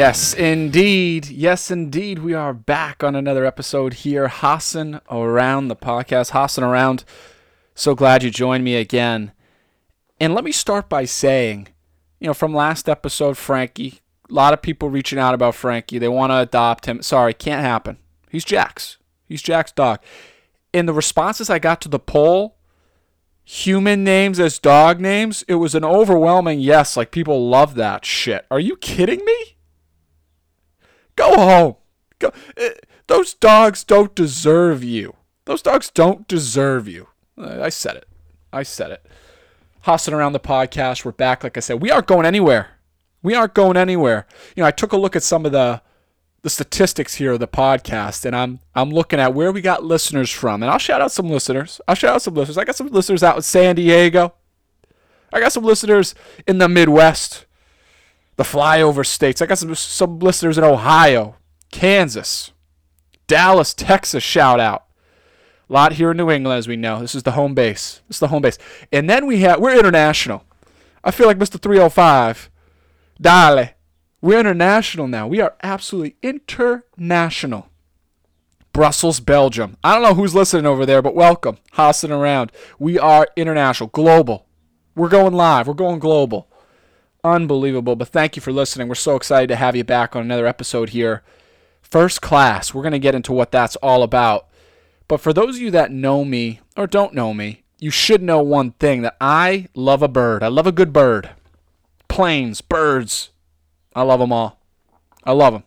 Yes, indeed. Yes, indeed. We are back on another episode here. Hossing around the podcast. Hossing around. So glad you joined me again. And let me start by saying, you know, from last episode, Frankie, a lot of people reaching out about Frankie. They want to adopt him. Sorry, can't happen. He's Jack's. He's Jack's dog. In the responses I got to the poll, human names as dog names, it was an overwhelming yes. Like people love that shit. Are you kidding me? Go home. Go. Uh, those dogs don't deserve you. Those dogs don't deserve you. I said it. I said it. Hossing around the podcast. We're back. Like I said, we aren't going anywhere. We aren't going anywhere. You know, I took a look at some of the the statistics here of the podcast, and I'm I'm looking at where we got listeners from, and I'll shout out some listeners. I'll shout out some listeners. I got some listeners out in San Diego. I got some listeners in the Midwest the flyover states. I got some, some listeners in Ohio, Kansas, Dallas, Texas, shout out. A lot here in New England, as we know. This is the home base. This is the home base. And then we have, we're international. I feel like Mr. 305. Dale. We're international now. We are absolutely international. Brussels, Belgium. I don't know who's listening over there, but welcome. Hossing around. We are international, global. We're going live. We're going global. Unbelievable. But thank you for listening. We're so excited to have you back on another episode here. First class. We're going to get into what that's all about. But for those of you that know me or don't know me, you should know one thing that I love a bird. I love a good bird. Planes, birds. I love them all. I love them.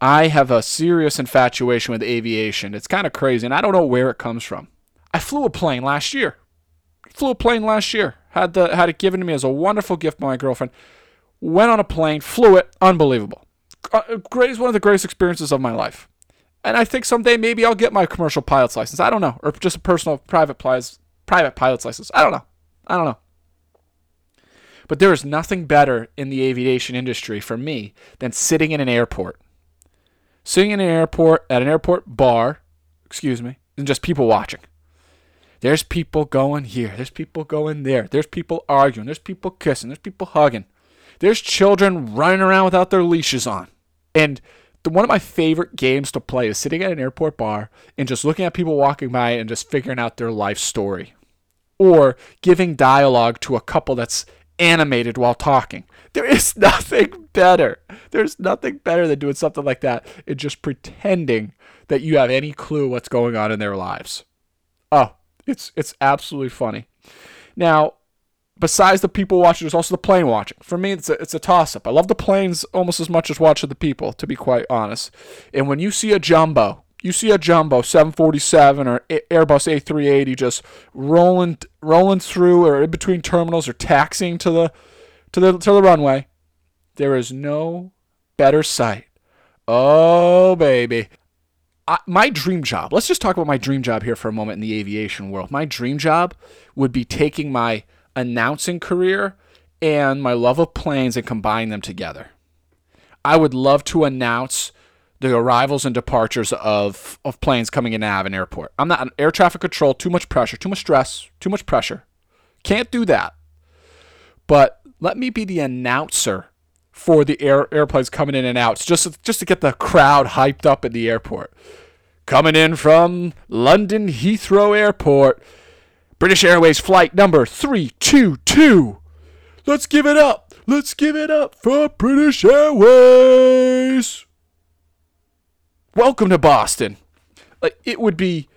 I have a serious infatuation with aviation. It's kind of crazy, and I don't know where it comes from. I flew a plane last year. Flew a plane last year. Had the had it given to me as a wonderful gift by my girlfriend. Went on a plane, flew it, unbelievable. Uh, great one of the greatest experiences of my life. And I think someday maybe I'll get my commercial pilot's license. I don't know, or just a personal private pilot's private pilot's license. I don't know. I don't know. But there is nothing better in the aviation industry for me than sitting in an airport. Sitting in an airport at an airport bar, excuse me, and just people watching. There's people going here. There's people going there. There's people arguing. There's people kissing. There's people hugging. There's children running around without their leashes on. And the, one of my favorite games to play is sitting at an airport bar and just looking at people walking by and just figuring out their life story. Or giving dialogue to a couple that's animated while talking. There is nothing better. There's nothing better than doing something like that and just pretending that you have any clue what's going on in their lives. Oh, it's it's absolutely funny. Now, besides the people watching, there's also the plane watching. For me, it's a, it's a toss up. I love the planes almost as much as watching the people, to be quite honest. And when you see a jumbo, you see a jumbo 747 or Airbus A380 just rolling rolling through or in between terminals or taxiing to the to the to the runway, there is no better sight. Oh baby, I, my dream job, let's just talk about my dream job here for a moment in the aviation world. My dream job would be taking my announcing career and my love of planes and combine them together. I would love to announce the arrivals and departures of, of planes coming in out of an airport. I'm not an air traffic control, too much pressure, too much stress, too much pressure. Can't do that. But let me be the announcer for the air, airplanes coming in and out, just just to get the crowd hyped up at the airport. Coming in from London Heathrow Airport, British Airways flight number 322. Let's give it up. Let's give it up for British Airways. Welcome to Boston. It would be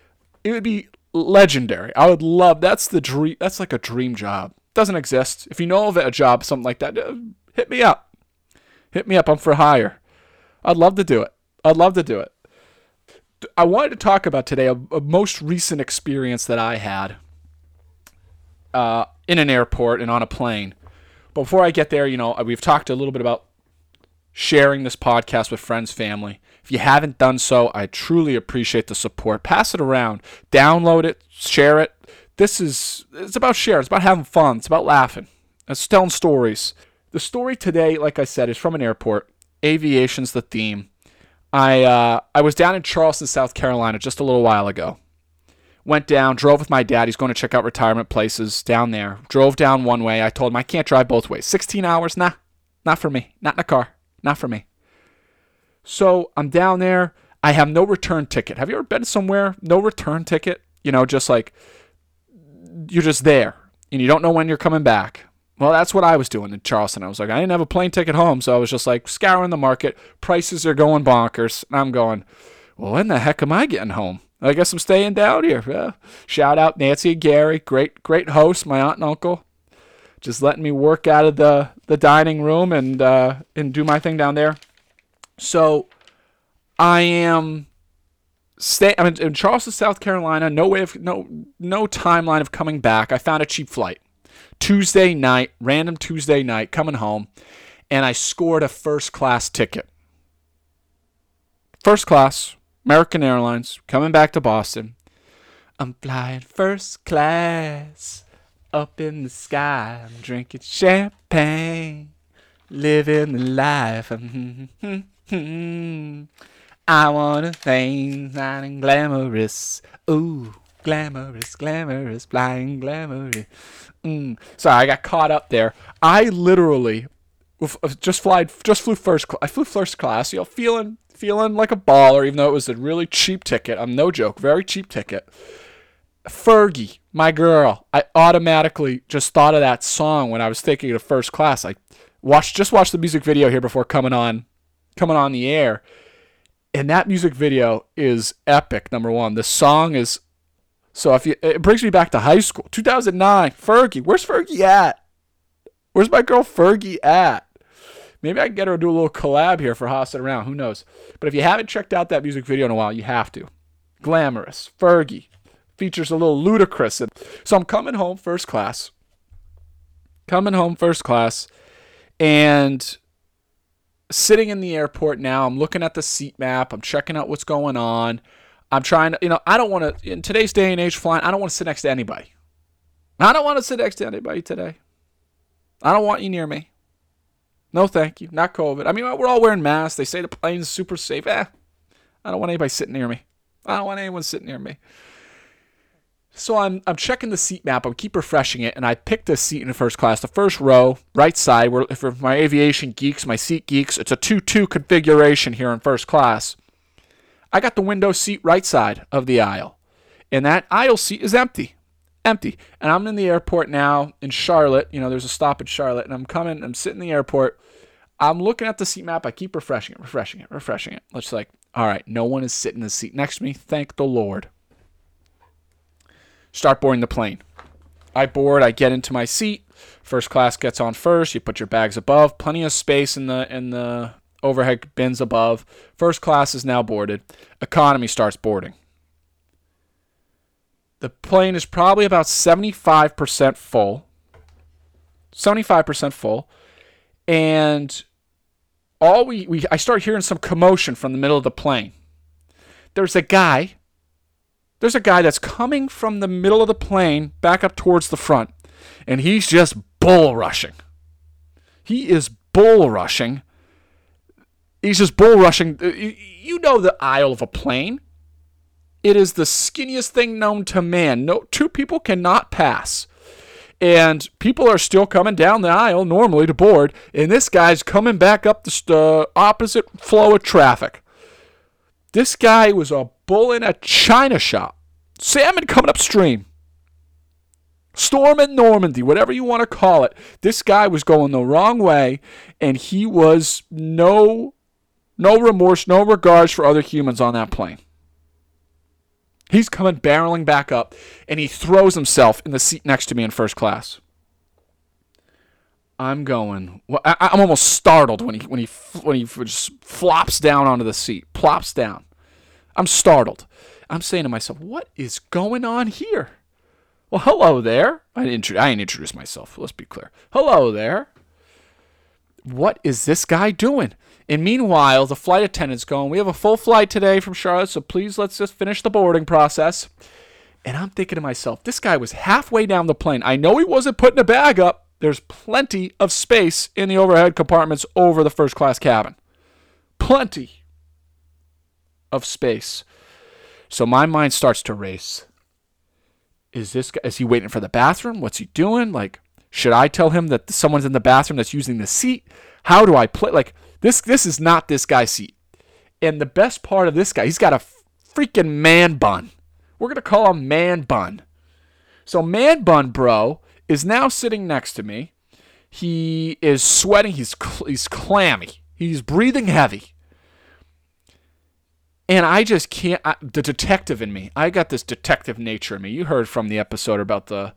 it would be legendary. I would love that's the dream that's like a dream job. Doesn't exist. If you know of a job something like that, uh, hit me up hit me up. I'm for hire. I'd love to do it. I'd love to do it. I wanted to talk about today a, a most recent experience that I had uh, in an airport and on a plane. Before I get there, you know, we've talked a little bit about sharing this podcast with friends, family. If you haven't done so, I truly appreciate the support. Pass it around, download it, share it. This is it's about sharing. It's about having fun. It's about laughing. It's telling stories. The story today, like I said, is from an airport. Aviation's the theme. I uh, I was down in Charleston, South Carolina, just a little while ago. Went down, drove with my dad. He's going to check out retirement places down there. Drove down one way. I told him I can't drive both ways. 16 hours, nah, not for me. Not in a car. Not for me. So I'm down there. I have no return ticket. Have you ever been somewhere? No return ticket? You know, just like you're just there and you don't know when you're coming back. Well, that's what I was doing in Charleston. I was like, I didn't have a plane ticket home, so I was just like scouring the market. Prices are going bonkers. And I'm going, well, when the heck am I getting home? I guess I'm staying down here. Yeah. Shout out Nancy and Gary, great, great hosts, my aunt and uncle, just letting me work out of the, the dining room and uh, and do my thing down there. So I am stay. I'm in, in Charleston, South Carolina. No way of no no timeline of coming back. I found a cheap flight. Tuesday night, random Tuesday night, coming home, and I scored a first class ticket. First class, American Airlines, coming back to Boston. I'm flying first class up in the sky. I'm drinking champagne, living the life. I wanna things not glamorous. Ooh, glamorous, glamorous, flying glamorous. Mm. Sorry, I got caught up there. I literally just just flew first. I flew first class. You know, feeling feeling like a baller, even though it was a really cheap ticket. I'm no joke, very cheap ticket. Fergie, my girl. I automatically just thought of that song when I was thinking of first class. I watched just watched the music video here before coming on coming on the air and that music video is epic. Number one, the song is so. If you, it brings me back to high school, 2009. Fergie, where's Fergie at? Where's my girl Fergie at? Maybe I can get her to do a little collab here for Hossing Around. Who knows? But if you haven't checked out that music video in a while, you have to. Glamorous, Fergie features a little Ludacris. So I'm coming home first class. Coming home first class, and sitting in the airport now. I'm looking at the seat map. I'm checking out what's going on. I'm trying to, you know, I don't want to, in today's day and age flying, I don't want to sit next to anybody. I don't want to sit next to anybody today. I don't want you near me. No, thank you. Not COVID. I mean, we're all wearing masks. They say the plane's super safe. Eh, I don't want anybody sitting near me. I don't want anyone sitting near me. So I'm I'm checking the seat map. I keep refreshing it, and I picked a seat in the first class, the first row, right side. Where for my aviation geeks, my seat geeks, it's a two-two configuration here in first class. I got the window seat right side of the aisle, and that aisle seat is empty, empty. And I'm in the airport now in Charlotte. You know, there's a stop in Charlotte, and I'm coming. I'm sitting in the airport. I'm looking at the seat map. I keep refreshing it, refreshing it, refreshing it. It's like, all right, no one is sitting in the seat next to me. Thank the Lord start boarding the plane. I board, I get into my seat. First class gets on first. You put your bags above. Plenty of space in the in the overhead bins above. First class is now boarded. Economy starts boarding. The plane is probably about 75% full. 75% full. And all we, we I start hearing some commotion from the middle of the plane. There's a guy there's a guy that's coming from the middle of the plane back up towards the front, and he's just bull rushing. He is bull rushing. He's just bull rushing. Uh, you know the aisle of a plane. It is the skinniest thing known to man. No, two people cannot pass. And people are still coming down the aisle normally to board, and this guy's coming back up the uh, opposite flow of traffic. This guy was a bull in a china shop. Salmon coming upstream. Storm in Normandy, whatever you want to call it. This guy was going the wrong way, and he was no no remorse, no regards for other humans on that plane. He's coming barreling back up, and he throws himself in the seat next to me in first class. I'm going. Well, I, am almost startled when he when he when he just flops down onto the seat, plops down. I'm startled. I'm saying to myself, what is going on here? Well, hello there. I didn't, I didn't introduce myself. Let's be clear. Hello there. What is this guy doing? And meanwhile, the flight attendant's going, We have a full flight today from Charlotte, so please let's just finish the boarding process. And I'm thinking to myself, this guy was halfway down the plane. I know he wasn't putting a bag up. There's plenty of space in the overhead compartments over the first class cabin. Plenty of space. So my mind starts to race. Is this guy, is he waiting for the bathroom? What's he doing? Like, should I tell him that someone's in the bathroom that's using the seat? How do I play? Like, This this is not this guy's seat. And the best part of this guy, he's got a freaking man bun. We're gonna call him Man Bun. So Man Bun, bro, is now sitting next to me. He is sweating. He's cl- he's clammy. He's breathing heavy. And I just can't. I, the detective in me. I got this detective nature in me. You heard from the episode about the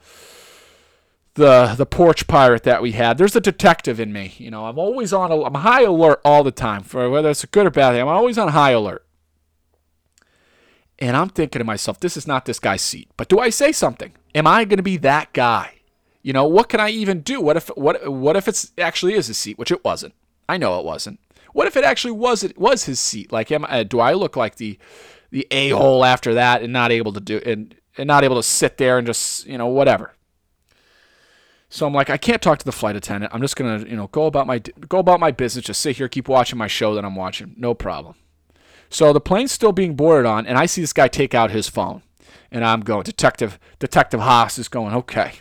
the the porch pirate that we had. There's a detective in me. You know, I'm always on. I'm high alert all the time for whether it's a good or bad thing. I'm always on high alert. And I'm thinking to myself, this is not this guy's seat. But do I say something? Am I going to be that guy? You know, what can I even do? What if what what if it's actually is his seat, which it wasn't? I know it wasn't. What if it actually was it was his seat? Like, am I, do I look like the the a hole after that and not able to do and and not able to sit there and just you know whatever? So I'm like, I can't talk to the flight attendant. I'm just gonna you know go about my go about my business. Just sit here, keep watching my show that I'm watching. No problem. So the plane's still being boarded on, and I see this guy take out his phone, and I'm going, Detective Detective Haas is going, okay,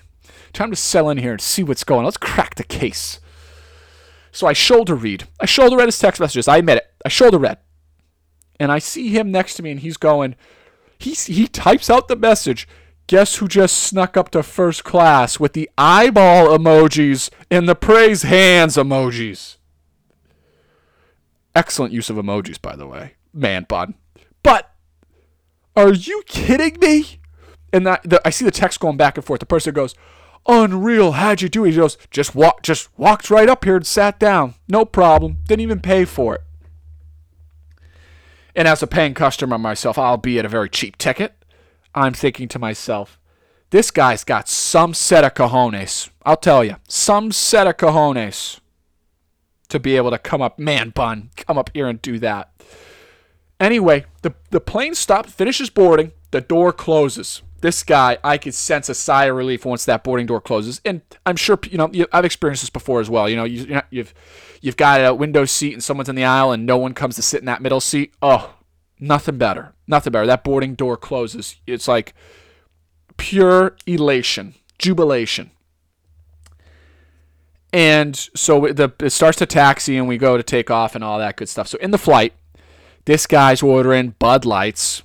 time to sell in here and see what's going. on. Let's crack the case. So I shoulder read. I shoulder read his text messages. I admit it. I shoulder read. And I see him next to me and he's going, he, he types out the message. Guess who just snuck up to first class with the eyeball emojis and the praise hands emojis? Excellent use of emojis, by the way. Man bun. But are you kidding me? And that, the, I see the text going back and forth. The person goes, Unreal. How'd you do it? He goes, just walk, just walked right up here and sat down. No problem. Didn't even pay for it. And as a paying customer myself, I'll be at a very cheap ticket, I'm thinking to myself, this guy's got some set of cojones. I'll tell you, some set of cojones to be able to come up, man bun, come up here and do that. Anyway, the, the plane stops, finishes boarding, the door closes this guy, I could sense a sigh of relief once that boarding door closes. And I'm sure you know I've experienced this before as well. You know, you, you've you've got a window seat and someone's in the aisle and no one comes to sit in that middle seat. Oh, nothing better, nothing better. That boarding door closes. It's like pure elation, jubilation. And so the it starts to taxi and we go to take off and all that good stuff. So in the flight, this guy's ordering Bud Lights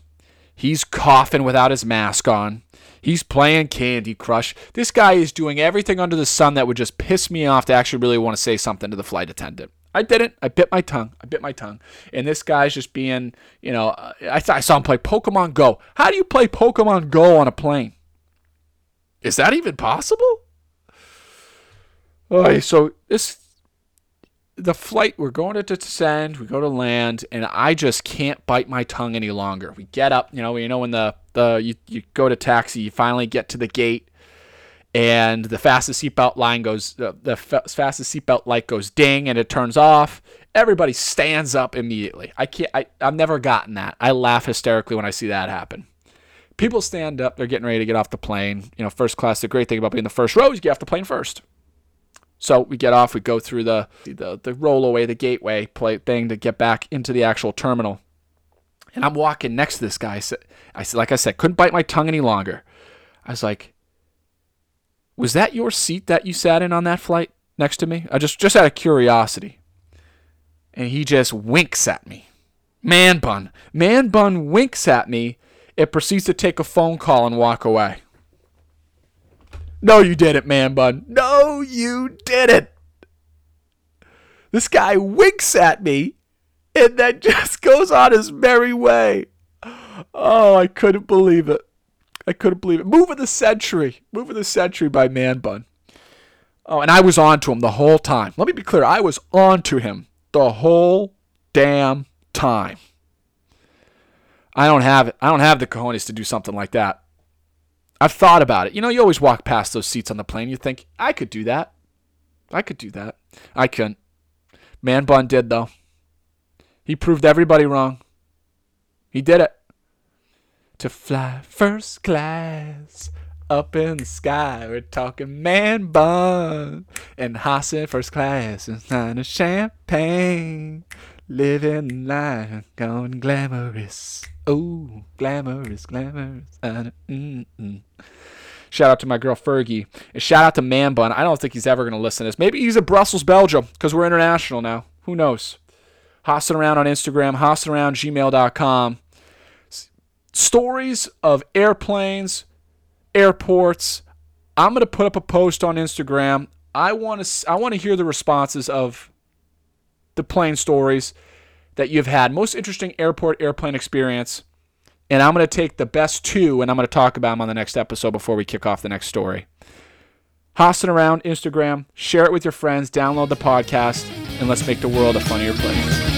He's coughing without his mask on. He's playing Candy Crush. This guy is doing everything under the sun that would just piss me off to actually really want to say something to the flight attendant. I didn't. I bit my tongue. I bit my tongue. And this guy's just being, you know, I, I saw him play Pokemon Go. How do you play Pokemon Go on a plane? Is that even possible? Okay, so this the flight we're going to descend we go to land and i just can't bite my tongue any longer we get up you know you know when the the you, you go to taxi you finally get to the gate and the fastest seatbelt line goes the fastest seatbelt light goes ding and it turns off everybody stands up immediately i can't I, i've never gotten that i laugh hysterically when i see that happen people stand up they're getting ready to get off the plane you know first class the great thing about being the first row is you get off the plane first so we get off, we go through the the, the rollaway, the gateway play thing to get back into the actual terminal. And I'm walking next to this guy. I said, like I said, couldn't bite my tongue any longer. I was like, "Was that your seat that you sat in on that flight next to me?" I just just out of curiosity. And he just winks at me. Man bun, man bun winks at me. It proceeds to take a phone call and walk away. No, you didn't, man bun. No, you didn't. This guy winks at me and then just goes on his merry way. Oh, I couldn't believe it. I couldn't believe it. Move of the century. Move of the century by Man Bun. Oh, and I was on to him the whole time. Let me be clear. I was on to him the whole damn time. I don't have it. I don't have the cojones to do something like that. I've thought about it. You know, you always walk past those seats on the plane. You think, I could do that. I could do that. I couldn't. Man Bun did, though. He proved everybody wrong. He did it. To fly first class up in the sky. We're talking man bun and Hassan first class and sign of champagne. Living life, going glamorous. Oh, glamorous, glamorous. Uh, mm-mm. Shout out to my girl Fergie. And shout out to Man Bun. I don't think he's ever going to listen to this. Maybe he's in Brussels, Belgium, because we're international now. Who knows? Hossing around on Instagram, hossinaroundgmail.com. Stories of airplanes, airports. I'm going to put up a post on Instagram. I want to I want to hear the responses of the plane stories that you've had. Most interesting airport airplane experience. And I'm going to take the best two and I'm going to talk about them on the next episode before we kick off the next story. Hossing around Instagram, share it with your friends, download the podcast, and let's make the world a funnier place.